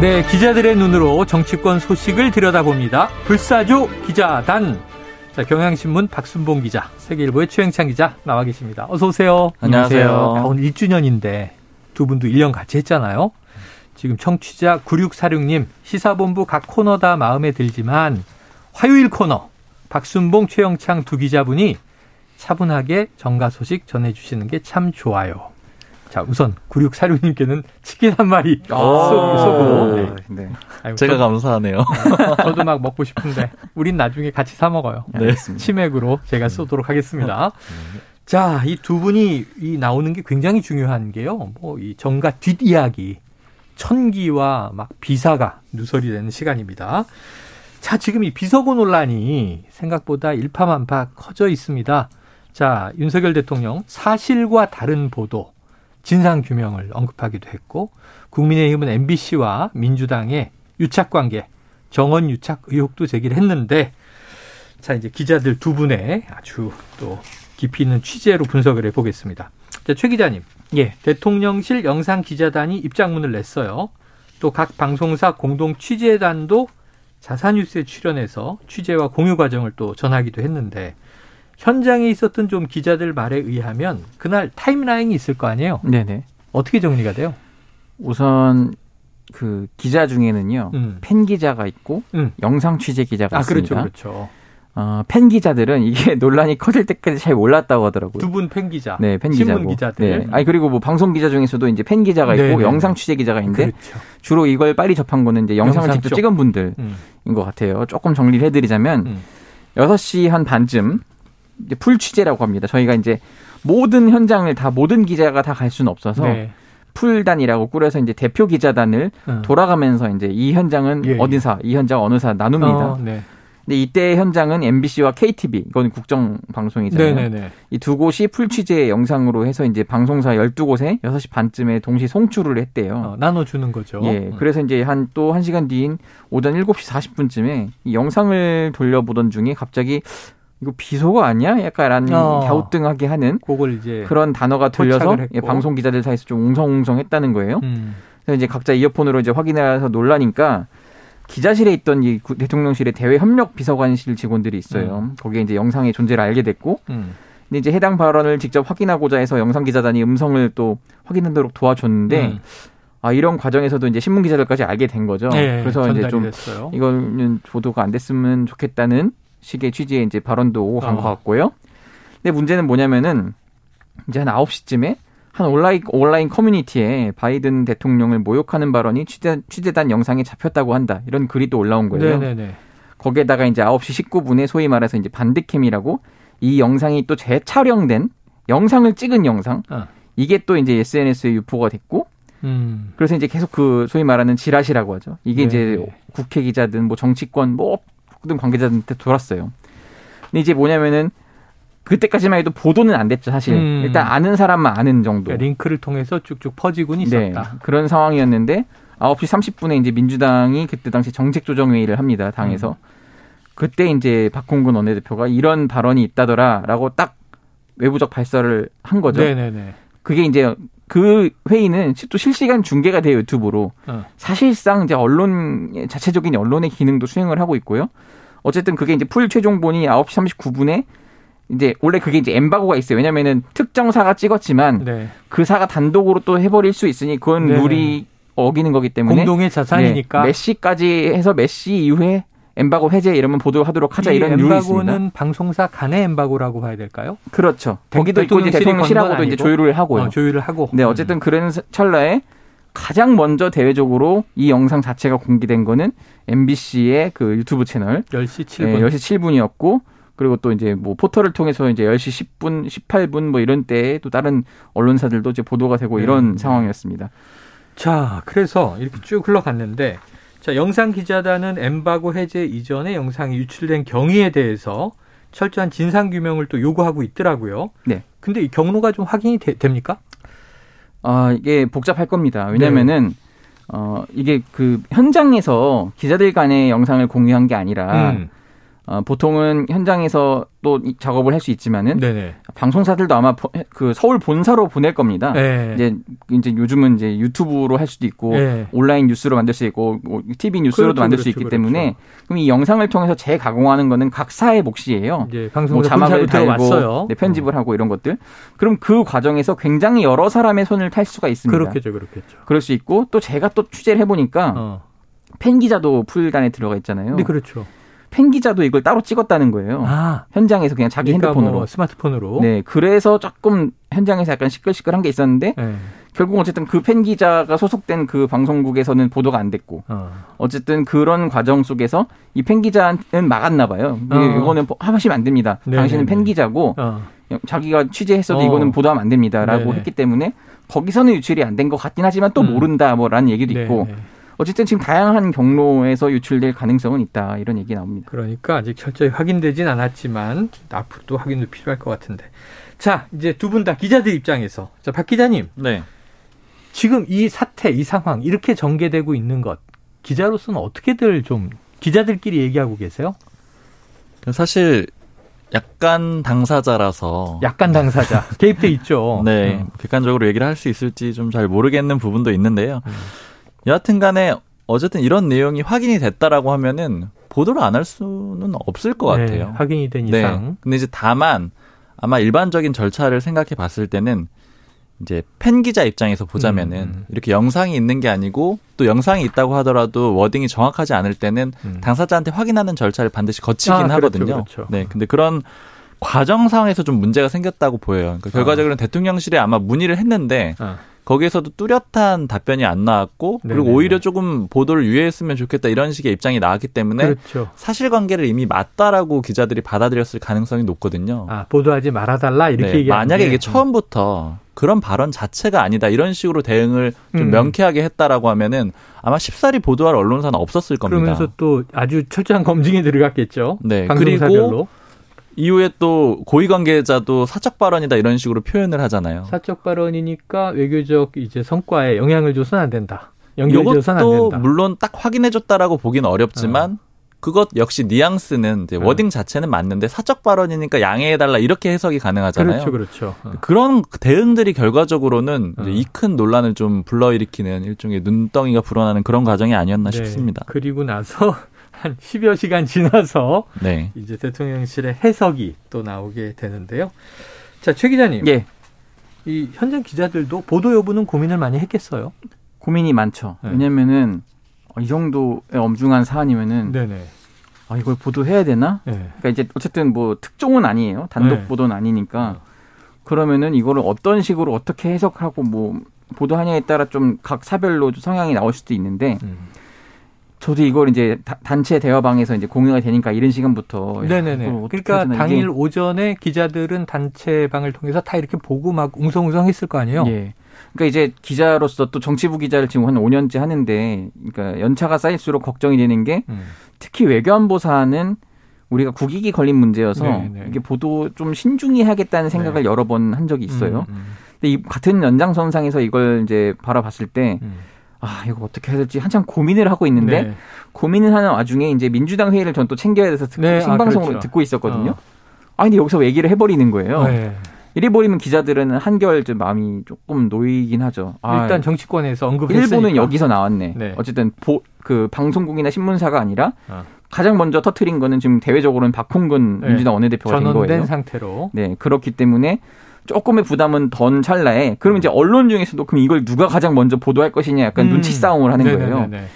네, 기자들의 눈으로 정치권 소식을 들여다봅니다. 불사조 기자단. 자, 경향신문 박순봉 기자, 세계일보의 최영창 기자 나와 계십니다. 어서 오세요. 안녕하세요. 아, 오늘 1주년인데 두 분도 1년 같이 했잖아요. 지금 청취자 9646님 시사본부 각 코너 다 마음에 들지만 화요일 코너 박순봉 최영창 두 기자분이 차분하게 정가 소식 전해주시는 게 참 좋아요. 자, 우선 9646님께는 치킨 한 마리 쏘- 쏘고. 네. 네. 아이고, 제가 저- 감사하네요. 저도 막 먹고 싶은데 우린 나중에 같이 사 먹어요. 네. 치맥으로 제가 쏘도록 하겠습니다. 자, 이 두 분이 이 나오는 게 굉장히 중요한 게요. 뭐 이 정가 뒷이야기, 천기와 막 비사가 누설이 되는 시간입니다. 자, 지금 이 비서고 논란이 생각보다 일파만파 커져 있습니다. 자, 윤석열 대통령 사실과 다른 보도, 진상 규명을 언급하기도 했고, 국민의힘은 MBC와 민주당의 유착 관계, 정원 유착 의혹도 제기를 했는데, 자, 이제 기자들 두 분의 아주 또 깊이 있는 취재로 분석을 해보겠습니다. 자, 최 기자님. 예. 대통령실 영상 기자단이 입장문을 냈어요. 또 각 방송사 공동 취재단도 자사뉴스에 출연해서 취재와 공유 과정을 또 전하기도 했는데 현장에 있었던 좀 기자들 말에 의하면 그날 타임라인이 있을 거 아니에요. 네네. 어떻게 정리가 돼요? 우선 그 기자 중에는요. 음. 팬 기자가 있고 음. 영상 취재 기자가 아, 그렇죠, 있습니다. 그렇죠. 어, 팬 기자들은 이게 논란이 커질 때까지 잘 몰랐다고 하더라고요. 두 분 팬 기자. 네, 팬 신문 기자고. 기자들. 네. 아니 그리고 뭐 방송 기자 중에서도 이제 팬 기자가 있고 네, 네, 영상 네. 취재 기자가 있는데 그렇죠. 주로 이걸 빨리 접한 거는 이제 영상을 영상 직접 쪽. 찍은 분들인 음. 것 같아요. 조금 정리를 해드리자면 음. 6시 한 반쯤 풀 취재라고 합니다. 저희가 이제 모든 현장을 다 모든 기자가 다 갈 수는 없어서 네. 풀단이라고 꾸려서 이제 대표 기자단을 음. 돌아가면서 이제 이 현장은 예, 예. 어디사, 이 현장 어느 사 나눕니다. 어, 네. 근데 이때 현장은 MBC와 KTV, 이건 국정 방송이잖아요. 네네네. 이 두 곳이 풀 취재 영상으로 해서 이제 방송사 12곳에 6시 반쯤에 동시 송출을 했대요. 어, 나눠 주는 거죠. 예. 음. 그래서 이제 한또 한시간 뒤인 오전 7시 40분쯤에 이 영상을 돌려보던 중에 갑자기 이거 비속어 아니야? 약간 어. 갸우뚱하게 하는 그걸 이제 그런 단어가 들려서. 예, 방송 기자들 사이에서 좀 웅성웅성했다는 거예요. 음. 그래서 이제 각자 이어폰으로 이제 확인해서 놀라니까 기자실에 있던 이 구- 대통령실의 대외 협력 비서관실 직원들이 있어요. 거기에 이제 영상의 존재를 알게 됐고, 음. 근데 이제 해당 발언을 직접 확인하고자 해서 영상 기자단이 음성을 또 확인하도록 도와줬는데, 음. 아 이런 과정에서도 이제 신문 기자들까지 알게 된 거죠. 네, 그래서 이제 좀 됐어요. 이거는 보도가 안 됐으면 좋겠다는 식의 취지의 이제 발언도 오고 간 어. 것 같고요. 근데 문제는 뭐냐면은 이제 한 9시쯤에 한 온라인 온라인 커뮤니티에 바이든 대통령을 모욕하는 발언이 취재, 취재단 영상에 잡혔다고 한다. 이런 글이 또 올라온 거예요. 네네네. 거기에다가 이제 9시 19분에 소위 말해서 이제 반대캠이라고 이 영상이 또 재촬영된 영상을 찍은 영상. 어. 이게 또 이제 SNS에 유포가 됐고 음. 그래서 이제 계속 그 소위 말하는 지라시라고 하죠. 이게 네. 이제 국회 기자든 뭐 정치권 뭐 모든 관계자들한테 돌았어요. 근데 이제 뭐냐면은 그때까지만 해도 보도는 안 됐죠, 사실. 음. 일단 아는 사람만 아는 정도. 그러니까 링크를 통해서 쭉쭉 퍼지곤 네. 있었다. 그런 상황이었는데 9시 30분에 이제 민주당이 그때 당시 정책조정회의를 합니다, 당에서. 음. 그때 이제 박홍근 원내대표가 이런 발언이 있다더라라고 딱 외부적 발설을 한 거죠. 네네네. 그게 이제 그 회의는 또 실시간 중계가 돼요 유튜브로 어. 사실상 이제 언론 자체적인 언론의 기능도 수행을 하고 있고요. 어쨌든 그게 이제 풀 최종본이 9시 39분에 이제 원래 그게 이제 엠바고가 있어요. 왜냐면은 특정 사가 찍었지만 네. 그 사가 단독으로 또 해버릴 수 있으니 그건 네네. 룰이 어기는 거기 때문에 공동의 자산이니까. 네, 몇 시까지 해서 몇 시 이후에 엠바고 해제 이러면 보도하도록 하자 이 이런 룰이 있습니다. 엠바고는 방송사 간의 엠바고라고 봐야 될까요? 그렇죠. 거기도 있고 이제 대통령실하고도 이제? 조율을 하고요. 어, 조율을 하고. 네, 어쨌든 그런 찰나에 가장 먼저 대외적으로 이 영상 자체가 공개된 거는 MBC의 그 유튜브 채널 10시 7분. 네, 10시 7분이었고 그리고 또 이제 뭐 포털을 통해서 이제 10시 10분, 18분 뭐 이런 때에 또 다른 언론사들도 이제 보도가 되고 이런 네. 상황이었습니다. 자, 그래서 이렇게 쭉 흘러갔는데 자, 영상 기자단은 엠바고 해제 이전에 영상이 유출된 경위에 대해서 철저한 진상 규명을 또 요구하고 있더라고요. 네. 근데 이 경로가 좀 확인이 되, 됩니까? 아, 이게 복잡할 겁니다. 왜냐면은, 네. 어, 이게 그 현장에서 기자들 간의 영상을 공유한 게 아니라, 음. 어, 보통은 현장에서 또 작업을 할 수 있지만은 네네. 방송사들도 아마 그 서울 본사로 보낼 겁니다. 네. 이제 이제 요즘은 이제 유튜브로 할 수도 있고 네. 온라인 뉴스로 만들 수 있고 TV 뭐 뉴스로도 그렇죠, 만들 그렇죠, 수 있기 그렇죠. 때문에 그럼 이 영상을 통해서 재가공하는 거는 각 사의 몫이에요. 예, 방송 뭐 자막을 달고 네, 편집을 어. 하고 이런 것들. 그럼 그 과정에서 굉장히 여러 사람의 손을 탈 수가 있습니다. 그렇겠죠, 그렇겠죠. 그럴 수 있고 또 제가 또 취재를 해보니까 어. 팬 기자도 풀단에 들어가 있잖아요. 네, 그렇죠. 팬 기자도 이걸 따로 찍었다는 거예요. 아. 현장에서 그냥 자기 그러니까 핸드폰으로. 뭐 스마트폰으로. 네. 그래서 조금 현장에서 약간 시끌시끌한 게 있었는데 네. 결국 어쨌든 그 팬 기자가 소속된 그 방송국에서는 보도가 안 됐고 어. 쨌든 그런 과정 속에서 이 팬 기자는 막았나 봐요. 어. 이거는 하시면 안 됩니다. 네네네. 당신은 팬 기자고 어. 자기가 취재했어도 어. 이거는 보도하면 안 됩니다라고 네네. 했기 때문에 거기서는 유출이 안 된 것 같긴 하지만 또 음. 모른다 뭐라는 얘기도 있고 네네. 어쨌든 지금 다양한 경로에서 유출될 가능성은 있다 이런 얘기 나옵니다. 그러니까 아직 철저히 확인되진 않았지만 앞으로 또 확인도 필요할 것 같은데. 자 이제 두 분 다 기자들 입장에서 자 박 기자님. 네. 지금 이 사태 이 상황 이렇게 전개되고 있는 것 기자로서는 어떻게들 좀 기자들끼리 얘기하고 계세요? 사실 약간 당사자라서 약간 당사자 개입돼 있죠. 네, 어. 객관적으로 얘기를 할 수 있을지 좀 잘 모르겠는 부분도 있는데요. 음. 여하튼 간에 어쨌든 이런 내용이 확인이 됐다라고 하면은 보도를 안 할 수는 없을 것 네, 같아요. 확인이 된 네. 이상. 네. 근데 이제 다만 아마 일반적인 절차를 생각해 봤을 때는 이제 팬 기자 입장에서 보자면은 음, 음. 이렇게 영상이 있는 게 아니고 또 영상이 있다고 하더라도 워딩이 정확하지 않을 때는 음. 당사자한테 확인하는 절차를 반드시 거치긴 아, 그렇죠, 하거든요. 그렇죠, 그렇죠. 네. 근데 그런 과정상에서 좀 문제가 생겼다고 보여요. 그러니까 결과적으로는 아. 대통령실에 아마 문의를 했는데 아. 거기에서도 뚜렷한 답변이 안 나왔고 그리고. 오히려 조금 보도를 유예했으면 좋겠다 이런 식의 입장이 나왔기 때문에 그렇죠. 사실관계를 이미 맞다라고 기자들이 받아들였을 가능성이 높거든요. 아 보도하지 말아달라 이렇게 네, 얘기하는 만약에 이게 처음부터 그런 발언 자체가 아니다 이런 식으로 대응을 좀 음. 명쾌하게 했다라고 하면은 아마 쉽사리 보도할 언론사는 없었을 겁니다. 그러면서 또 아주 철저한 검증이 들어갔겠죠. 네. 그리고 이후에 또 고위 관계자도 사적 발언이다 이런 식으로 표현을 하잖아요. 사적 발언이니까 외교적 이제 성과에 영향을 줘서는 안 된다. 연결줘서는 안 된다. 물론 딱 확인해줬다라고 보기는 어렵지만 어. 그것 역시 뉘앙스는 이제 네. 워딩 자체는 맞는데 사적 발언이니까 양해해달라 이렇게 해석이 가능하잖아요. 그렇죠, 그렇죠. 어. 그런 대응들이 결과적으로는 어. 이큰 논란을 좀 불러일으키는 일종의 눈덩이가 불어나는 그런 과정이 아니었나 네. 싶습니다. 그리고 나서 한 10여 시간 지나서 네. 이제 대통령실의 해석이 또 나오게 되는데요. 자, 최 기자님. 예. 이 현장 기자들도 보도 여부는 고민을 많이 했겠어요? 고민이 많죠. 네. 왜냐면은 이 정도의 엄중한 사안이면은 네네. 아 이걸 보도해야 되나? 네. 그러니까 이제 어쨌든 뭐 특종은 아니에요. 단독 네. 보도는 아니니까 그러면은 이거를 어떤 식으로 어떻게 해석하고 뭐 보도하냐에 따라 좀 각 사별로 성향이 나올 수도 있는데 음. 저도 이걸 이제 단체 대화방에서 이제 공유가 되니까 이런 시간부터 네네네. 그러니까 당일. 오전에 기자들은 단체 방을 통해서 다 이렇게 보고 막 웅성웅성했을 거 아니에요. 예. 그러니까 이제 기자로서 또 정치부 기자를 지금 한 5년째 하는데, 그러니까 연차가 쌓일수록 걱정이 되는 게 음. 특히 외교안보사는 우리가 국익이 걸린 문제여서 네네. 이게 보도 좀 신중히 하겠다는 생각을 네. 여러 번 한 적이 있어요. 음, 음. 근데 이 같은 연장선상에서 이걸 이제 바라봤을 때. 음. 아, 이거 어떻게 해야 될지 한참 고민을 하고 있는데 네. 고민을 하는 와중에 이제 민주당 회의를 전 또 챙겨야 돼서 듣고 네. 아, 생방송으로 아, 그렇죠. 듣고 있었거든요. 어. 아, 근데 여기서 얘기를 해버리는 거예요. 네. 이래 버리면 기자들은 한결 좀 마음이 조금 놓이긴 하죠. 아, 일단 정치권에서 언급했으니까. 일본은 여기서 나왔네. 네. 어쨌든 보, 그 방송국이나 신문사가 아니라 어. 가장 먼저 터트린 거는 지금 대외적으로는 박홍근 네. 민주당 원내대표가 된 거예요. 상태로. 네, 그렇기 때문에 조금의 부담은 던 찰나에 그러면 이제 언론 중에서도 그럼 이걸 누가 가장 먼저 보도할 것이냐 약간 음. 눈치 싸움을 하는 네네네네. 거예요.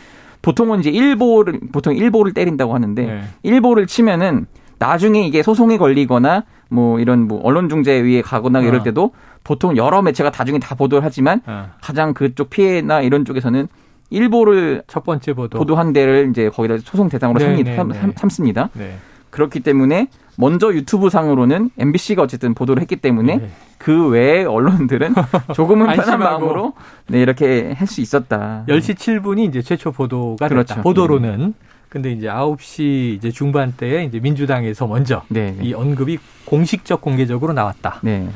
보통은 이제 일보를 보통 일보를 때린다고 하는데 네. 일보를 치면은 나중에 이게 소송이 걸리거나 뭐 이런 뭐 언론 중재위에 가거나 이럴 어. 때도 보통 여러 매체가 나중에 다 보도를 하지만 어. 가장 그쪽 피해나 이런 쪽에서는 일보를 첫 번째 보도 보도한 데를 이제 거기다 소송 대상으로 네, 삼, 네, 삼, 네. 삼습니다. 네. 그렇기 때문에 먼저 유튜브 상으로는 MBC가 어쨌든 보도를 했기 때문에 네. 그 외의 언론들은 조금은 편한 마음으로 네, 이렇게 할 수 있었다. 10시 7분이 이제 최초 보도가 그렇죠. 됐다. 보도로는. 음. 근데 이제 9시 이제 중반대에 이제 민주당에서 먼저 네. 이 언급이 공식적 공개적으로 나왔다. 네.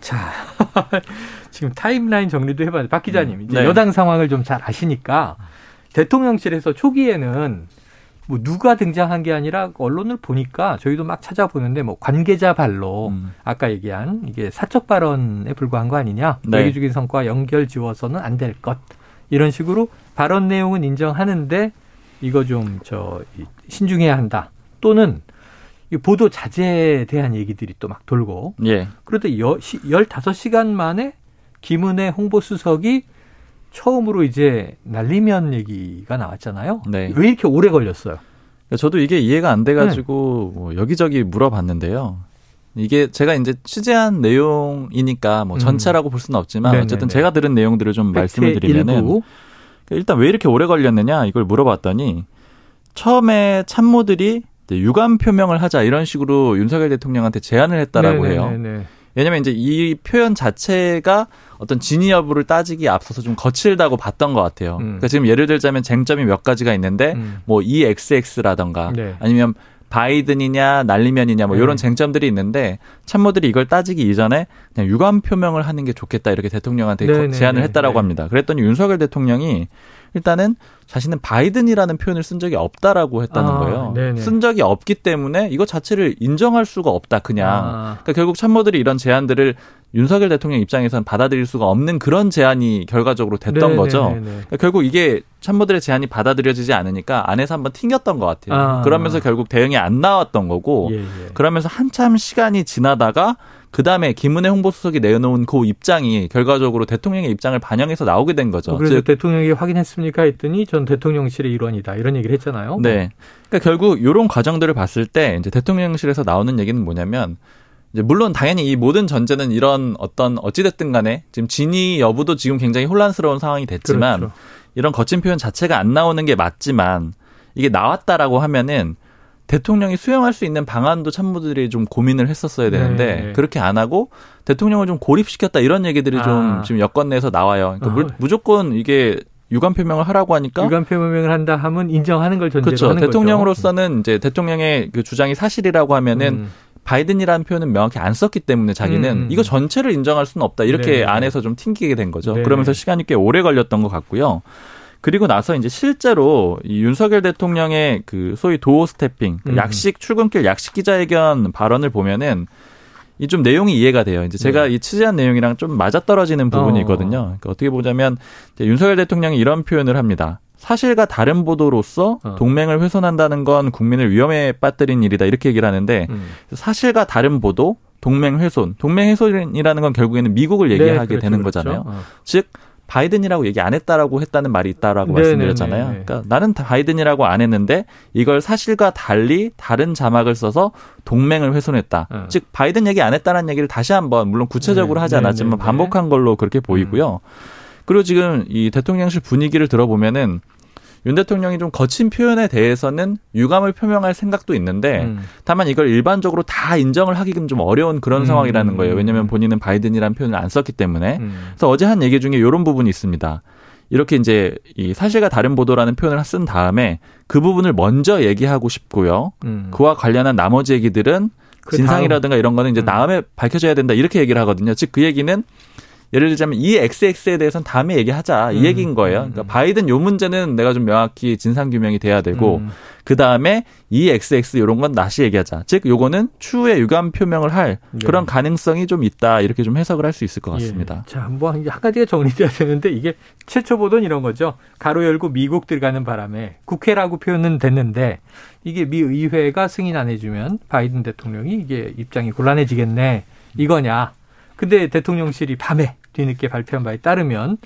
자, 지금 타임라인 정리도 돼. 박 기자님, 이제 네. 여당 상황을 좀 잘 아시니까 대통령실에서 초기에는 뭐 누가 등장한 게 아니라 언론을 보니까 저희도 막 찾아보는데 뭐 관계자 발로 음. 아까 얘기한 이게 사적 발언에 불과한 거 아니냐 네. 외교적인 성과 연결 지워서는 안 될 것 이런 식으로 발언 내용은 인정하는데 이거 좀 저 신중해야 한다 또는 이 보도 자제에 대한 얘기들이 또 막 돌고 예. 그런데 열다섯 시간 만에 김은혜 홍보수석이 처음으로 이제 날리면 얘기가 나왔잖아요. 네. 왜 이렇게 오래 걸렸어요? 저도 이게 이해가 안 돼가지고 네. 뭐 여기저기 물어봤는데요. 이게 제가 이제 취재한 내용이니까 뭐 음. 전체라고 볼 수는 없지만 네네네. 어쨌든 제가 들은 내용들을 좀 말씀을 드리면은 일부. 일단 왜 이렇게 오래 걸렸느냐 이걸 물어봤더니 처음에 참모들이 유감 표명을 하자 이런 식으로 윤석열 대통령한테 제안을 했다라고 네네네네. 해요. 왜냐면 이제 이 표현 자체가 어떤 진위 여부를 따지기 앞서서 좀 거칠다고 봤던 것 같아요. 음. 그러니까 지금 예를 들자면 쟁점이 몇 가지가 있는데 음. 뭐 EXX라던가 네. 아니면 바이든이냐 날리면이냐 뭐 네. 이런 쟁점들이 있는데 참모들이 이걸 따지기 이전에 그냥 유감 표명을 하는 게 좋겠다 이렇게 대통령한테 네, 네 제안을 네, 했다라고 네. 합니다. 그랬더니 윤석열 대통령이 일단은 자신은 바이든이라는 표현을 쓴 적이 없다라고 했다는 아, 거예요. 네네. 쓴 적이 없기 때문에 이거 자체를 인정할 수가 없다 그냥. 아. 그러니까 결국 참모들이 이런 제안들을 윤석열 대통령 입장에서는 받아들일 수가 없는 그런 제안이 결과적으로 됐던 네네네네. 거죠. 그러니까 결국 이게 참모들의 제안이 받아들여지지 않으니까 안에서 한번 튕겼던 것 같아요. 아. 그러면서 결국 대응이 안 나왔던 거고 예, 예. 그러면서 한참 시간이 지나 다가 그 다음에 김은혜 홍보수석이 내놓은 그 입장이 결과적으로 대통령의 입장을 반영해서 나오게 된 거죠. 그래서 즉, 대통령이 확인했습니까 했더니 전 대통령실의 일원이다 이런 얘기를 했잖아요. 네. 그러니까 결국 이런 과정들을 봤을 때 이제 대통령실에서 나오는 얘기는 뭐냐면 이제 물론 당연히 이 모든 전제는 이런 어떤 어찌됐든 간에 지금 진위 여부도 지금 굉장히 혼란스러운 상황이 됐지만 그렇죠. 이런 거친 표현 자체가 안 나오는 게 맞지만 이게 나왔다라고 하면은 대통령이 수용할 수 있는 방안도 참모들이 좀 고민을 했었어야 되는데 네. 그렇게 안 하고 대통령을 좀 고립시켰다 이런 얘기들이 아. 좀 지금 여권 내에서 나와요. 그러니까 어. 무조건 이게 유감 표명을 하라고 하니까 유감 표명을 한다 하면 인정하는 걸 전제로 그렇죠. 하는 대통령으로서는 이제 대통령의 그 주장이 사실이라고 하면은 음. 바이든이라는 표현은 명확히 안 썼기 때문에 자기는 음. 이거 전체를 인정할 수는 없다 이렇게 네. 안에서 좀 튕기게 된 거죠. 네. 그러면서 시간이 꽤 오래 걸렸던 것 같고요. 그리고 나서 이제 실제로 이 윤석열 대통령의 그 소위 도어 스태핑, 그 음. 약식 출근길 약식 기자회견 발언을 보면은 이 좀 내용이 이해가 돼요. 이제 제가 네. 이 취재한 내용이랑 좀 맞아떨어지는 부분이 어. 있거든요. 그러니까 어떻게 보자면 윤석열 대통령이 이런 표현을 합니다. 사실과 다른 보도로서 어. 동맹을 훼손한다는 건 국민을 위험에 빠뜨린 일이다 이렇게 얘기를 하는데 음. 사실과 다른 보도 동맹 훼손, 동맹 훼손이라는 건 결국에는 미국을 네, 얘기하게 네, 그렇죠, 되는 그렇죠. 거잖아요. 어. 즉 바이든이라고 얘기 안 했다라고 했다는 말이 있다라고 네네네. 말씀드렸잖아요. 그러니까 나는 바이든이라고 안 했는데 이걸 사실과 달리 다른 자막을 써서 동맹을 훼손했다. 어. 즉 바이든 얘기 안 했다는 얘기를 다시 한번 물론 구체적으로 네. 하지 않았지만 네네네. 반복한 걸로 그렇게 보이고요. 음. 그리고 지금 이 대통령실 분위기를 들어보면은 윤 대통령이 좀 거친 표현에 대해서는 유감을 표명할 생각도 있는데 음. 다만 이걸 일반적으로 다 인정을 하기는 좀 어려운 그런 음. 상황이라는 거예요. 왜냐하면 본인은 바이든이라는 표현을 안 썼기 때문에. 음. 그래서 어제 한 얘기 중에 이런 부분이 있습니다. 이렇게 이제 이 사실과 다른 보도라는 표현을 쓴 다음에 그 부분을 먼저 얘기하고 싶고요. 음. 그와 관련한 나머지 얘기들은 그 진상이라든가 이런 거는 이제 음. 다음에 밝혀져야 된다 이렇게 얘기를 하거든요. 즉 그 얘기는 예를 들자면 이 XX에 대해서는 다음에 얘기하자 이 음. 얘기인 거예요. 그러니까 음. 바이든 요 문제는 내가 좀 명확히 진상 규명이 돼야 되고 음. 그 다음에 이 XX 이런 건 다시 얘기하자. 즉 요거는 추후에 유감 표명을 할 네. 그런 가능성이 좀 있다 이렇게 좀 해석을 할 수 있을 것 같습니다. 예. 자, 뭐한 가지가 정리돼야 되는데 이게 최초 보던 이런 거죠. 가로 열고 미국 들어가는 바람에 국회라고 표현은 됐는데 이게 미 의회가 승인 안 해주면 바이든 대통령이 이게 입장이 곤란해지겠네 이거냐. 근데 대통령실이 밤에 뒤늦게 발표한 바에 따르면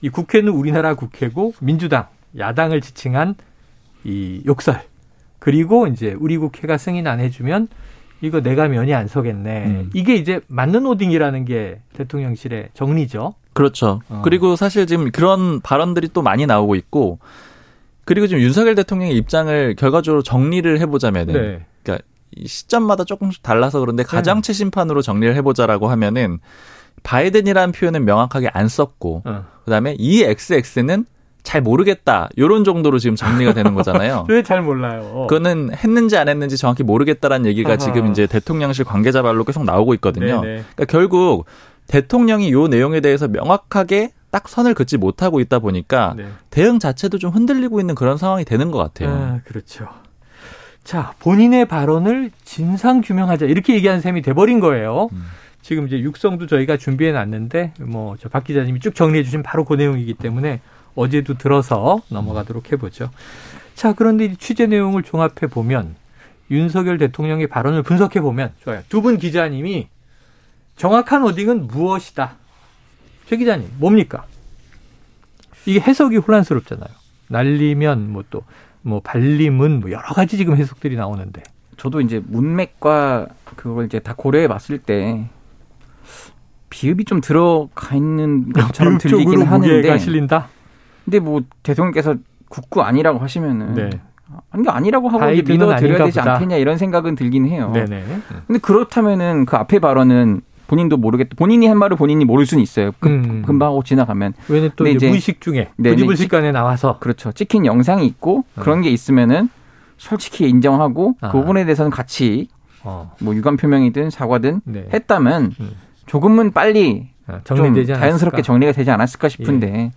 이 국회는 우리나라 국회고 민주당 야당을 지칭한 이 욕설 그리고 이제 우리 국회가 승인 안 해주면 이거 내가 면이 안 서겠네. 음. 이게 이제 맞는 오딩이라는 게 대통령실의 정리죠. 그렇죠. 어. 그리고 사실 지금 그런 발언들이 또 많이 나오고 있고 그리고 지금 윤석열 대통령의 입장을 결과적으로 정리를 해보자면은 네. 그러니까 시점마다 조금씩 달라서 그런데 가장 네. 최신판으로 정리를 해보자라고 하면은 바이든이라는 표현은 명확하게 안 썼고 어. 그다음에 이 XX는 잘 모르겠다 요런 정도로 지금 정리가 되는 거잖아요. 왜 잘 몰라요? 그거는 했는지 안 했는지 정확히 모르겠다라는 얘기가 아하. 지금 이제 대통령실 관계자 말로 계속 나오고 있거든요. 네네. 그러니까 결국 대통령이 요 내용에 대해서 명확하게 딱 선을 긋지 못하고 있다 보니까 네. 대응 자체도 좀 흔들리고 있는 그런 상황이 되는 것 같아요. 아, 그렇죠. 자, 본인의 발언을 진상 규명하자 이렇게 얘기한 셈이 돼버린 거예요. 음. 지금 이제 육성도 저희가 준비해 놨는데 뭐저박 기자님이 쭉 정리해 주신 바로 그 내용이기 때문에 어제도 들어서 넘어가도록 해보죠. 자, 그런데 이 취재 내용을 종합해 보면 윤석열 대통령의 발언을 분석해 보면 좋아요. 두 분 기자님이 정확한 워딩은 무엇이다. 최 기자님 뭡니까? 이게 해석이 혼란스럽잖아요. 날리면 뭐 또뭐 발림은 뭐 여러 가지 지금 해석들이 나오는데. 저도 이제 문맥과 그걸 이제 다 고려해 봤을 때 비읍이 좀 들어가 있는 것처럼 들리긴 하는데 실린다. 근데 뭐 대통령께서 국구 아니라고 하시면은 네. 아니 아니라고 하고 믿어 드려야 아닌가 되지 보다. 않겠냐 이런 생각은 들긴 해요. 네네. 근데 그렇다면은 그 앞에 발언은 본인도 모르겠다. 본인이 한 말을 본인이 모를 수는 있어요. 금, 음. 금방 하고 지나가면. 왜냐면 또 이제 무의식 중에 네, 부지불식간에 나와서 그렇죠. 찍힌 영상이 있고 어. 그런 게 있으면은 솔직히 인정하고 아. 그 부분에 대해서는 같이 어, 뭐 유감 표명이든 사과든 네. 했다면 음. 조금은 빨리 어, 좀 정리되지? 자연스럽게 정리가 되지 않았을까 싶은데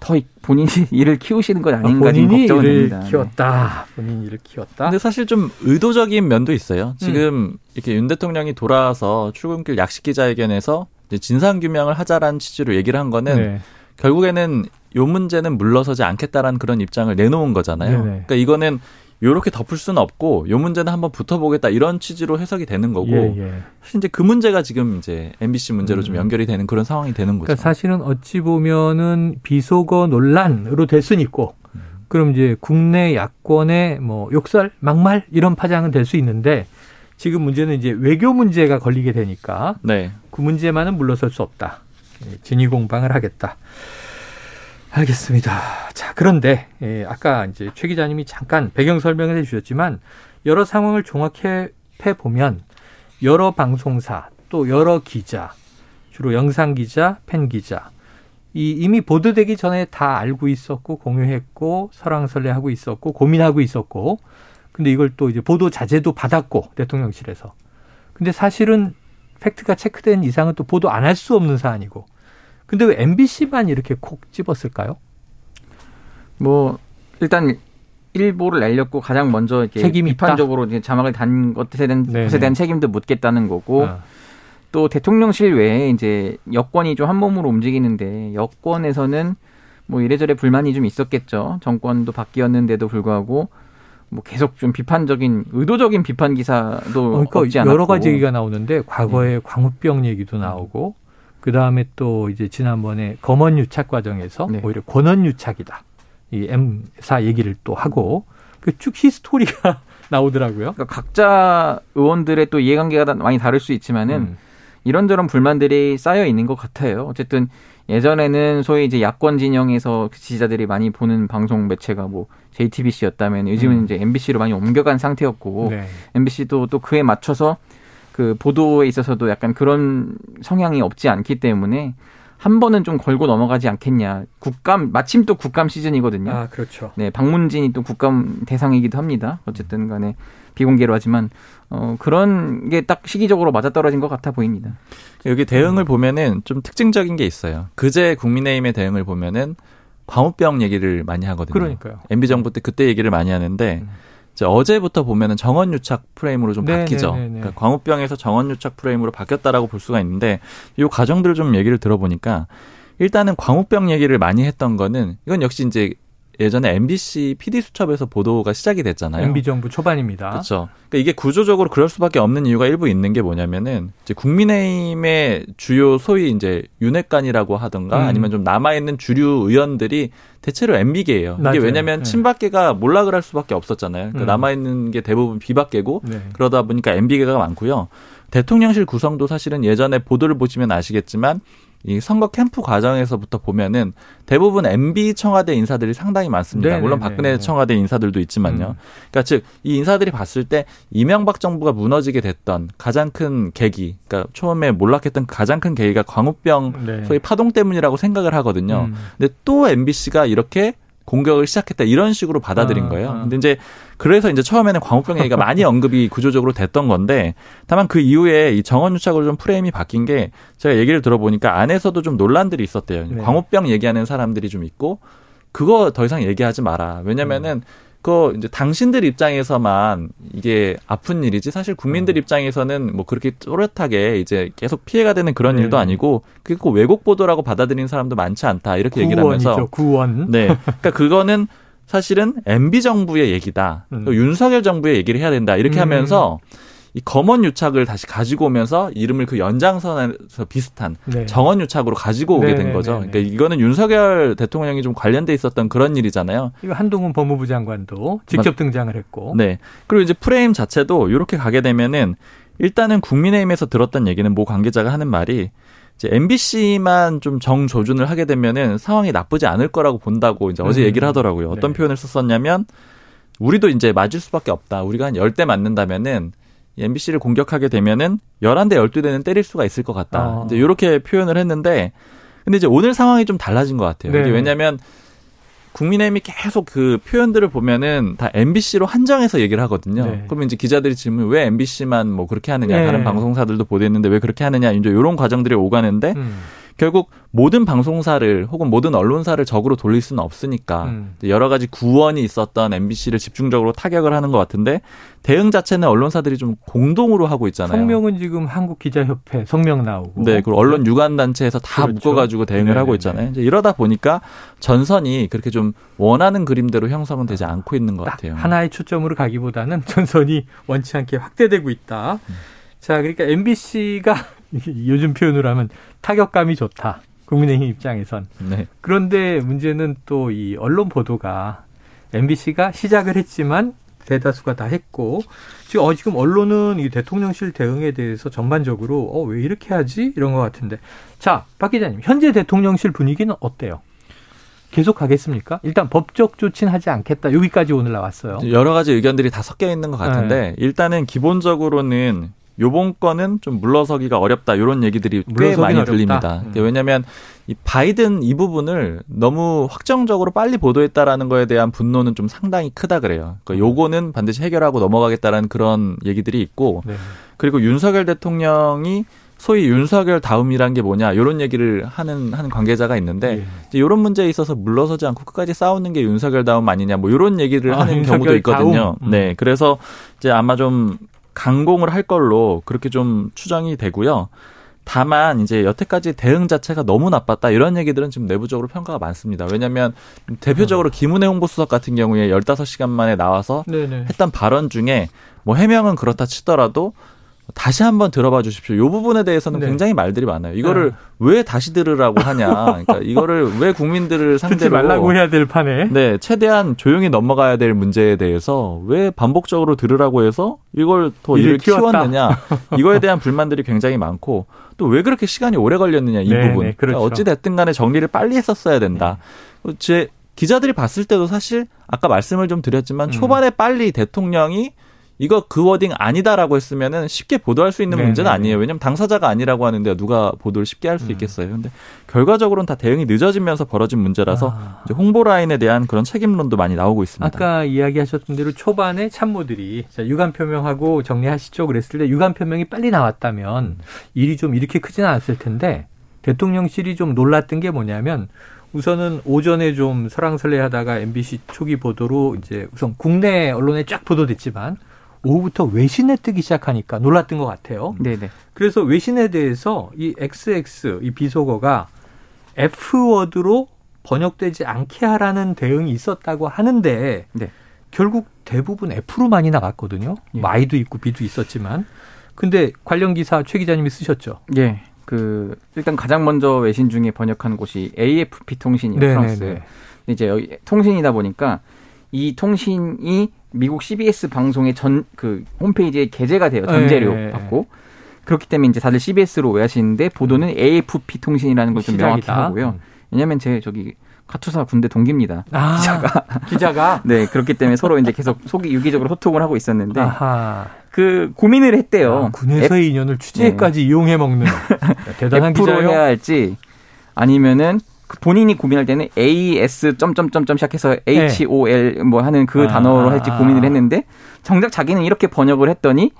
더 이- 본인이 일을 키우시는 건 아닌가 아, 지금 본인이 걱정은 일을 됩니다. 네. 키웠다. 본인 일을 키웠다. 근데 사실 좀 의도적인 면도 있어요. 음. 지금 이렇게 윤 대통령이 돌아와서 출근길 약식 기자회견에서 진상 규명을 하자라는 취지로 얘기를 한 거는 네. 결국에는 요 문제는 물러서지 않겠다라는 그런 입장을 내놓은 거잖아요. 네네. 그러니까 이거는 요렇게 덮을 수는 없고 요 문제는 한번 붙어보겠다 이런 취지로 해석이 되는 거고 예, 예. 사실 이제 그 문제가 지금 이제 MBC 문제로 좀 음. 연결이 되는 그런 상황이 되는 거죠. 그러니까 사실은 어찌 보면은 비속어 논란으로 될 수는 있고, 그럼 이제 국내 야권의 뭐 욕설, 막말 이런 파장은 될 수 있는데 지금 문제는 이제 외교 문제가 걸리게 되니까 네. 그 문제만은 물러설 수 없다. 예, 진위 공방을 하겠다. 알겠습니다. 자, 그런데 예, 아까 이제 최 기자님이 잠깐 배경 설명을 해주셨지만 여러 상황을 종합해 보면 여러 방송사 또 여러 기자 주로 영상 기자, 팬 기자 이 이미 보도되기 전에 다 알고 있었고 공유했고 설왕설래하고 있었고 고민하고 있었고 근데 이걸 또 이제 보도 자제도 받았고 대통령실에서 근데 사실은 팩트가 체크된 이상은 또 보도 안 할 수 없는 사안이고 근데 왜 MBC만 이렇게 콕 집었을까요? 뭐 일단 일보를 날렸고 가장 먼저 이렇게 책임이 있다? 비판적으로 이제 자막을 단 것에 대한. 것에 대한 책임도 묻겠다는 거고 어. 또 대통령실 외에 이제 여권이 좀 한 몸으로 움직이는데 여권에서는 뭐 이래저래 불만이 좀 있었겠죠. 정권도 바뀌었는데도 불구하고 뭐 계속 좀 비판적인 의도적인 비판 기사도 어, 그러니까 없지 않았고 여러 가지 얘기가 나오는데 과거에 광우병 얘기도 나오고 그 다음에 또 이제 지난번에 검언 유착 과정에서 네. 오히려 권언 유착이다 이 M사 얘기를 또 하고 그 쭉 히스토리가 나오더라고요. 그러니까 각자 의원들의 또 이해관계가 다- 많이 다를 수 있지만은 음. 이런저런 불만들이 쌓여 있는 것 같아요. 어쨌든 예전에는 소위 이제 야권 진영에서 그 지지자들이 많이 보는 방송 매체가 뭐 JTBC였다면 요즘은 음. 이제 MBC로 많이 옮겨간 상태였고 네. MBC도 또 그에 맞춰서 그 보도에 있어서도 약간 그런 성향이 없지 않기 때문에 한 번은 좀 걸고 넘어가지 않겠냐. 국감 마침 또 국감 시즌이거든요. 아 그렇죠. 네, 방문진이 또 국감 대상이기도 합니다. 어쨌든 간에 비공개로 하지만 어 그런 게 딱 시기적으로 맞아떨어진 것 같아 보입니다. 여기 대응을 보면은 좀 특징적인 게 있어요. 그제 국민의힘의 대응을 보면은 광우병 얘기를 많이 하거든요. 그러니까요. MB 정부 때 그때 얘기를 많이 하는데 음. 어제부터 보면은 정원 유착 프레임으로 좀 네, 바뀌죠. 네, 네, 네. 그러니까 광우병에서 정원 유착 프레임으로 바뀌었다라고 볼 수가 있는데 이 과정들을 좀 얘기를 들어보니까 일단은 광우병 얘기를 많이 했던 거는 이건 역시 이제 예전에 MBC PD 수첩에서 보도가 시작이 됐잖아요. MB 정부 초반입니다. 그렇죠. 그러니까 이게 구조적으로 그럴 수밖에 없는 이유가 일부 있는 게 뭐냐면은 이제 국민의힘의 주요 소위 이제 윤핵관이라고 하던가 음. 아니면 좀 남아 있는 주류 의원들이 대체로 MB계예요. 맞아요. 이게 왜냐하면 네. 친박계가 몰락을 할 수밖에 없었잖아요. 그러니까 음. 남아 있는 게 대부분 비박계고 네. 그러다 보니까 MB계가 많고요. 대통령실 구성도 사실은 예전에 보도를 보시면 아시겠지만 이 선거 캠프 과정에서부터 보면은 대부분 MB 청와대 인사들이 상당히 많습니다. 네네네. 물론 박근혜 청와대 인사들도 있지만요. 음. 그러니까 즉 이 인사들이 봤을 때 이명박 정부가 무너지게 됐던 가장 큰 계기, 그러니까 처음에 몰락했던 가장 큰 계기가 광우병 네. 소위 파동 때문이라고 생각을 하거든요. 음. 근데 또 MBC가 이렇게 공격을 시작했다 이런 식으로 받아들인 아, 거예요. 아. 근데 이제 그래서 이제 처음에는 광우병 얘기가 많이 언급이 구조적으로 됐던 건데 다만 그 이후에 이 정원 유착으로 좀 프레임이 바뀐 게 제가 얘기를 들어보니까 안에서도 좀 논란들이 있었대요. 네. 광우병 얘기하는 사람들이 좀 있고 그거 더 이상 얘기하지 마라. 왜냐면은 그 이제 당신들 입장에서만 이게 아픈 일이지 사실 국민들 어. 입장에서는 뭐 그렇게 또렷하게 이제 계속 피해가 되는 그런 네. 일도 아니고 그게 꼭 왜곡 보도라고 받아들이는 사람도 많지 않다 이렇게 얘기를 하면서 구원이죠. 구원. 네. 그러니까 그거는 사실은 MB 정부의 얘기다. 음. 또 윤석열 정부의 얘기를 해야 된다. 이렇게 음. 하면서 이 검언 유착을 다시 가지고 오면서 이름을 그 연장선에서 비슷한 네. 정원 유착으로 가지고 오게. 된 거죠. 그러니까 이거는 윤석열 대통령이 좀 관련돼 있었던 그런 일이잖아요. 이거 한동훈 법무부 장관도 직접 등장을 했고. 네. 그리고 이제 프레임 자체도 이렇게 가게 되면은 일단은 국민의힘에서 들었던 얘기는 모 관계자가 하는 말이 이제 MBC만 좀 정조준을 하게 되면은 상황이 나쁘지 않을 거라고 본다고 이제 어제 음. 얘기를 하더라고요. 어떤 네. 표현을 썼었냐면 우리도 이제 맞을 수밖에 없다. 우리가 한 10대 맞는다면은 이 MBC를 공격하게 되면은 11대 12대는 때릴 수가 있을 것 같다. 어. 이제 이렇게 표현을 했는데 근데 이제 오늘 상황이 좀 달라진 것 같아요. 네. 왜냐면 국민의힘이 계속 그 표현들을 보면은 다 MBC로 한정해서 얘기를 하거든요. 네. 그러면 이제 기자들이 질문 왜 MBC만 뭐 그렇게 하느냐, 네. 다른 방송사들도 보도했는데 왜 그렇게 하느냐, 이제 이런 과정들이 오가는데 음. 결국 모든 방송사를 혹은 모든 언론사를 적으로 돌릴 수는 없으니까 음. 여러 가지 구원이 있었던 MBC를 집중적으로 타격을 하는 것 같은데 대응 자체는 언론사들이 좀 공동으로 하고 있잖아요. 성명은 지금 한국 기자협회 성명 나오고. 네, 그리고 언론 유관 단체에서 다 그렇죠. 묶어가지고 대응을 네네네. 하고 있잖아요. 이제 이러다 보니까 전선이 그렇게 좀 원하는 그림대로 형성은 되지 않고 있는 것딱 같아요. 하나의 초점으로 가기보다는 전선이 원치 않게 확대되고 있다. 자, 그러니까 MBC가 요즘 표현으로 하면 타격감이 좋다. 국민의힘 입장에선. 네, 그런데 문제는 또 이 언론 보도가 MBC가 시작을 했지만 대다수가 다 했고 지금 어 지금 언론은 이 대통령실 대응에 대해서 전반적으로 어 왜 이렇게 하지 이런 것 같은데 자박 기자님 현재 대통령실 분위기는 어때요? 계속 가겠습니까? 일단 법적 조치는 하지 않겠다 여기까지 오늘 나왔어요. 여러 가지 의견들이 다 섞여 있는 것 네. 같은데 일단은 기본적으로는 요번 건은 좀 물러서기가 어렵다 이런 얘기들이 꽤 많이 어렵다. 들립니다. 음. 왜냐하면 이 바이든 이 부분을 너무 확정적으로 빨리 보도했다라는 거에 대한 분노는 좀 상당히 크다 그래요. 음. 그러니까 요거는 반드시 해결하고 넘어가겠다라는 그런 얘기들이 있고 네. 그리고 윤석열 대통령이 소위 윤석열 다음이란 게 뭐냐 이런 얘기를 하는 하는 관계자가 있는데 예. 이런 문제에 있어서 물러서지 않고 끝까지 싸우는 게 윤석열 다음 아니냐 뭐 이런 얘기를 아, 하는 경우도 있거든요. 음. 네, 그래서 이제 아마 좀 강공을 할 걸로 그렇게 좀 추정이 되고요. 다만 이제 여태까지 대응 자체가 너무 나빴다 이런 얘기들은 지금 내부적으로 평가가 많습니다. 왜냐하면 대표적으로 김은혜 홍보수석 같은 경우에 15시간 만에 나와서 네네. 했던 발언 중에 뭐 해명은 그렇다 치더라도 다시 한번 들어봐 주십시오. 이 부분에 대해서는 네. 굉장히 말들이 많아요. 이거를 네. 왜 다시 들으라고 하냐. 그러니까 이거를 왜 국민들을 상대로 말라고 해야 될 판에. 네, 최대한 조용히 넘어가야 될 문제에 대해서 왜 반복적으로 들으라고 해서 이걸 더 일을. 키웠느냐. 이거에 대한 불만들이 굉장히 많고 또 왜 그렇게 시간이 오래 걸렸느냐 이 네, 부분. 네, 그렇죠. 어찌 됐든 간에 정리를 빨리 했었어야 된다. 제 기자들이 봤을 때도 사실 아까 말씀을 좀 드렸지만 음. 초반에 빨리 대통령이 이거 그 워딩 아니다라고 했으면은 쉽게 보도할 수 있는 네, 문제는 네, 아니에요. 왜냐면 당사자가 아니라고 하는데 누가 보도를 쉽게 할수 음. 있겠어요. 근데 결과적으로는 다 대응이 늦어지면서 벌어진 문제라서 아. 이제 홍보 라인에 대한 그런 책임론도 많이 나오고 있습니다. 아까 이야기하셨던 대로 초반에 참모들이 자, 유감 표명하고 정리하시죠 그랬을 때 유감 표명이 빨리 나왔다면 일이 좀 이렇게 크지는 않았을 텐데 대통령실이 좀 놀랐던 게 뭐냐면 우선은 오전에 좀 설랑설레하다가 MBC 초기 보도로 이제 우선 국내 언론에 쫙 보도됐지만 오후부터 외신에 뜨기 시작하니까 놀랐던 것 같아요. 네네. 그래서 외신에 대해서 이 XX 이 비속어가 F 워드로 번역되지 않게 하라는 대응이 있었다고 하는데 네. 결국 대부분 F로 많이 나갔거든요. 예. 마이도 있고 비도 있었지만 근데 관련 기사 최 기자님이 쓰셨죠. 예. 그 일단 가장 먼저 외신 중에 번역한 곳이 AFP 통신이에요. 네네네. 프랑스. 근데 이제 여기 통신이다 보니까 이 통신이 미국 CBS 방송의 전 그 홈페이지에 게재가 돼요. 전재료 네. 받고. 그렇기 때문에 이제 다들 CBS로 오해하시는데 보도는 AFP 통신이라는 걸 좀 명확히. 하고요. 음. 왜냐하면 제 저기 카투사 군대 동기입니다. 아, 기자가 기자가 네 그렇기 때문에 서로 이제 계속 속이 유기적으로 소통을 하고 있었는데 아하. 그 고민을 했대요. 아, 군에서의 인연을 취재까지 이용해 먹는 대단한 기자요. 해야 할지 아니면은 그 본인이 고민할 때는 AS 점점점점 시작해서 HOL 뭐 하는 그 아. 단어로 할지 고민을 했는데 정작 자기는 이렇게 번역을 했더니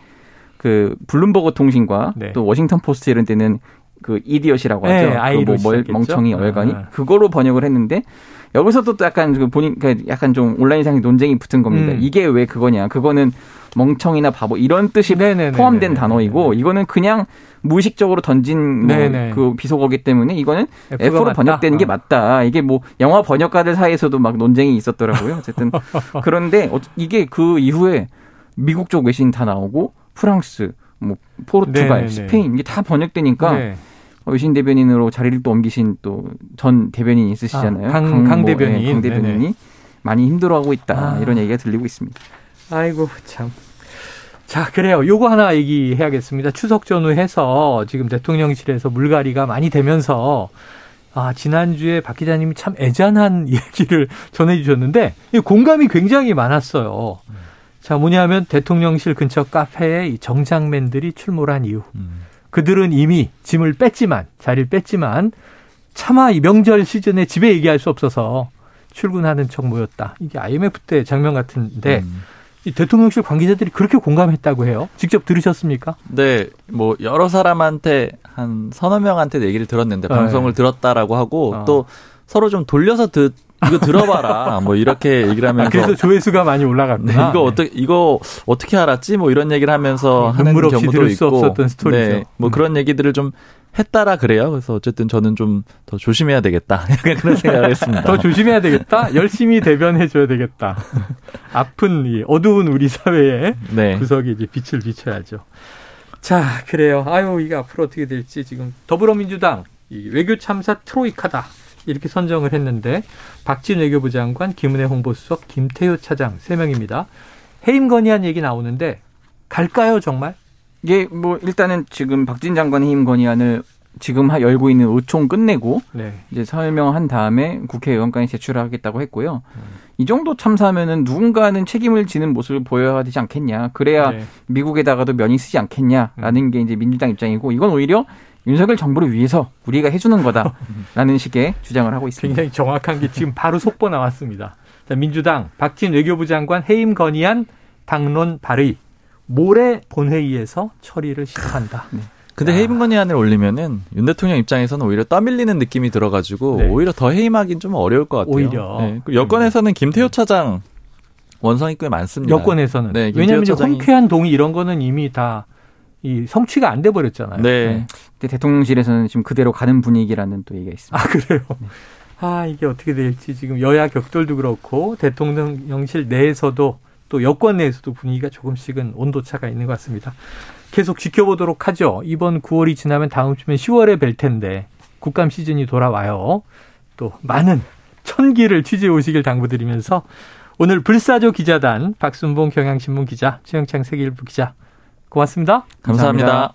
그 블룸버그 통신과 네. 또 워싱턴 포스트 이런 때는 그 idiot이라고 네, 하죠. I로 그뭐 멀- 시작했죠. 멍청이 얼간이 아. 그거로 번역을 했는데 여기서도 또 약간 그 본인 그 약간 좀 온라인상의 논쟁이 붙은 겁니다. 음. 이게 왜 그거냐? 그거는 멍청이나 바보 이런 뜻이 네네네네네. 포함된 단어이고 이거는 그냥 무의식적으로 던진 뭐. 그 비속어기 때문에 이거는 F가 F로 맞다? 번역되는 게 어. 맞다. 이게 뭐 영화 번역가들 사이에서도 막 논쟁이 있었더라고요. 어쨌든 그런데 어- 이게 그 이후에 미국 쪽 외신 다 나오고 프랑스, 뭐 포르투갈, 네네네. 스페인 이게 다 번역되니까 네. 외신 대변인으로 자리를 또 옮기신 또 전 대변인 있으시잖아요. 아, 강- 강 뭐, 대변인. 예, 강 대변인이 네네. 많이 힘들어하고 있다 아. 이런 얘기가 들리고 있습니다. 아이고 참. 자 그래요. 요거 하나 얘기해야겠습니다. 추석 전후 해서 지금 대통령실에서 물갈이가 많이 되면서 아 지난주에 박 기자님이 참 애잔한 얘기를 전해주셨는데 이 공감이 굉장히 많았어요. 자 뭐냐면 대통령실 근처 카페에 이 정장맨들이 출몰한 이유. 음. 그들은 이미 짐을 뺐지만 자리를 뺐지만 차마 이 명절 시즌에 집에 얘기할 수 없어서 출근하는 척 모였다. 이게 IMF 때 장면 같은데 음. 이 대통령실 관계자들이 그렇게 공감했다고 해요. 직접 들으셨습니까? 네, 뭐 여러 사람한테 한 서너 명한테 얘기를 들었는데 네. 방송을 들었다라고 하고 어. 또 서로 좀 돌려서 듣 이거 들어봐라 뭐 이렇게 얘기를 아, 하면서 그래서 조회수가 많이 네, 올라갔구나. 이거 어떻게 이거 어떻게 알았지? 뭐 이런 얘기를 하면서 네, 하는 눈물 없이 경우도 들을 수 있고, 없었던 스토리죠. 네, 뭐 음. 그런 얘기들을 좀 했다라 그래요. 그래서 어쨌든 저는 좀 더 조심해야 되겠다. 약간 그런 생각을 했습니다. 더 조심해야 되겠다. 열심히 대변해줘야 되겠다. 아픈 이 어두운 우리 사회의 네, 구석에 이제 빛을 비춰야죠. 자, 그래요. 아유, 이게 앞으로 어떻게 될지 지금 더불어민주당 이 외교 참사 트로이카다. 이렇게 선정을 했는데 박진 외교부 장관, 김은혜 홍보수석, 김태효 차장 세 명입니다. 해임 건의안 얘기 나오는데 갈까요, 정말? 이게 뭐 일단은 지금 박진 장관 해임 건의안을 지금 하- 열고 있는 의총 끝내고 네. 이제 설명한 다음에 국회의원까지 제출하겠다고 했고요. 이 정도 참사면은 누군가는 책임을 지는 모습을 보여야 되지 않겠냐. 그래야 네. 미국에다가도 면이 쓰지 않겠냐라는 게 이제 민주당 입장이고 이건 오히려 윤석열 정부를 위해서 우리가 해주는 거다라는 식의 주장을 하고 있습니다. 굉장히 정확한 게 지금 바로 속보 나왔습니다. 자, 민주당 박진 외교부 장관 해임 건의안 당론 발의 모레 본회의에서 처리를 시작한다. 근데 야. 해임 건의안을 올리면은 윤 대통령 입장에서는 오히려 떠밀리는 느낌이 들어가지고 네. 오히려 더 해임하긴 좀 어려울 것 같아요. 오히려. 네. 그리고 여권에서는 김태효 차장 원성이 꽤 많습니다. 여권에서는 네, 왜냐하면 차장이- 홍쾌한 동의 이런 거는 이미 다 이 성취가 안 돼 버렸잖아요. 네. 근데 대통령실에서는 지금 그대로 가는 분위기라는 또 얘기가 있습니다. 아 그래요. 아 이게 어떻게 될지 지금 여야 격돌도 그렇고 대통령실 내에서도 또 여권 내에서도 분위기가 조금씩은 온도 차가 있는 것 같습니다. 계속 지켜보도록 하죠. 이번 9월이 지나면 다음 주면 10월에 뵐 텐데 국감 시즌이 돌아와요. 또 많은 천기를 취재해 오시길 당부드리면서 오늘 불사조 기자단 박순봉 경향신문 기자 최영창 세계일보 기자 고맙습니다. 감사합니다. 감사합니다.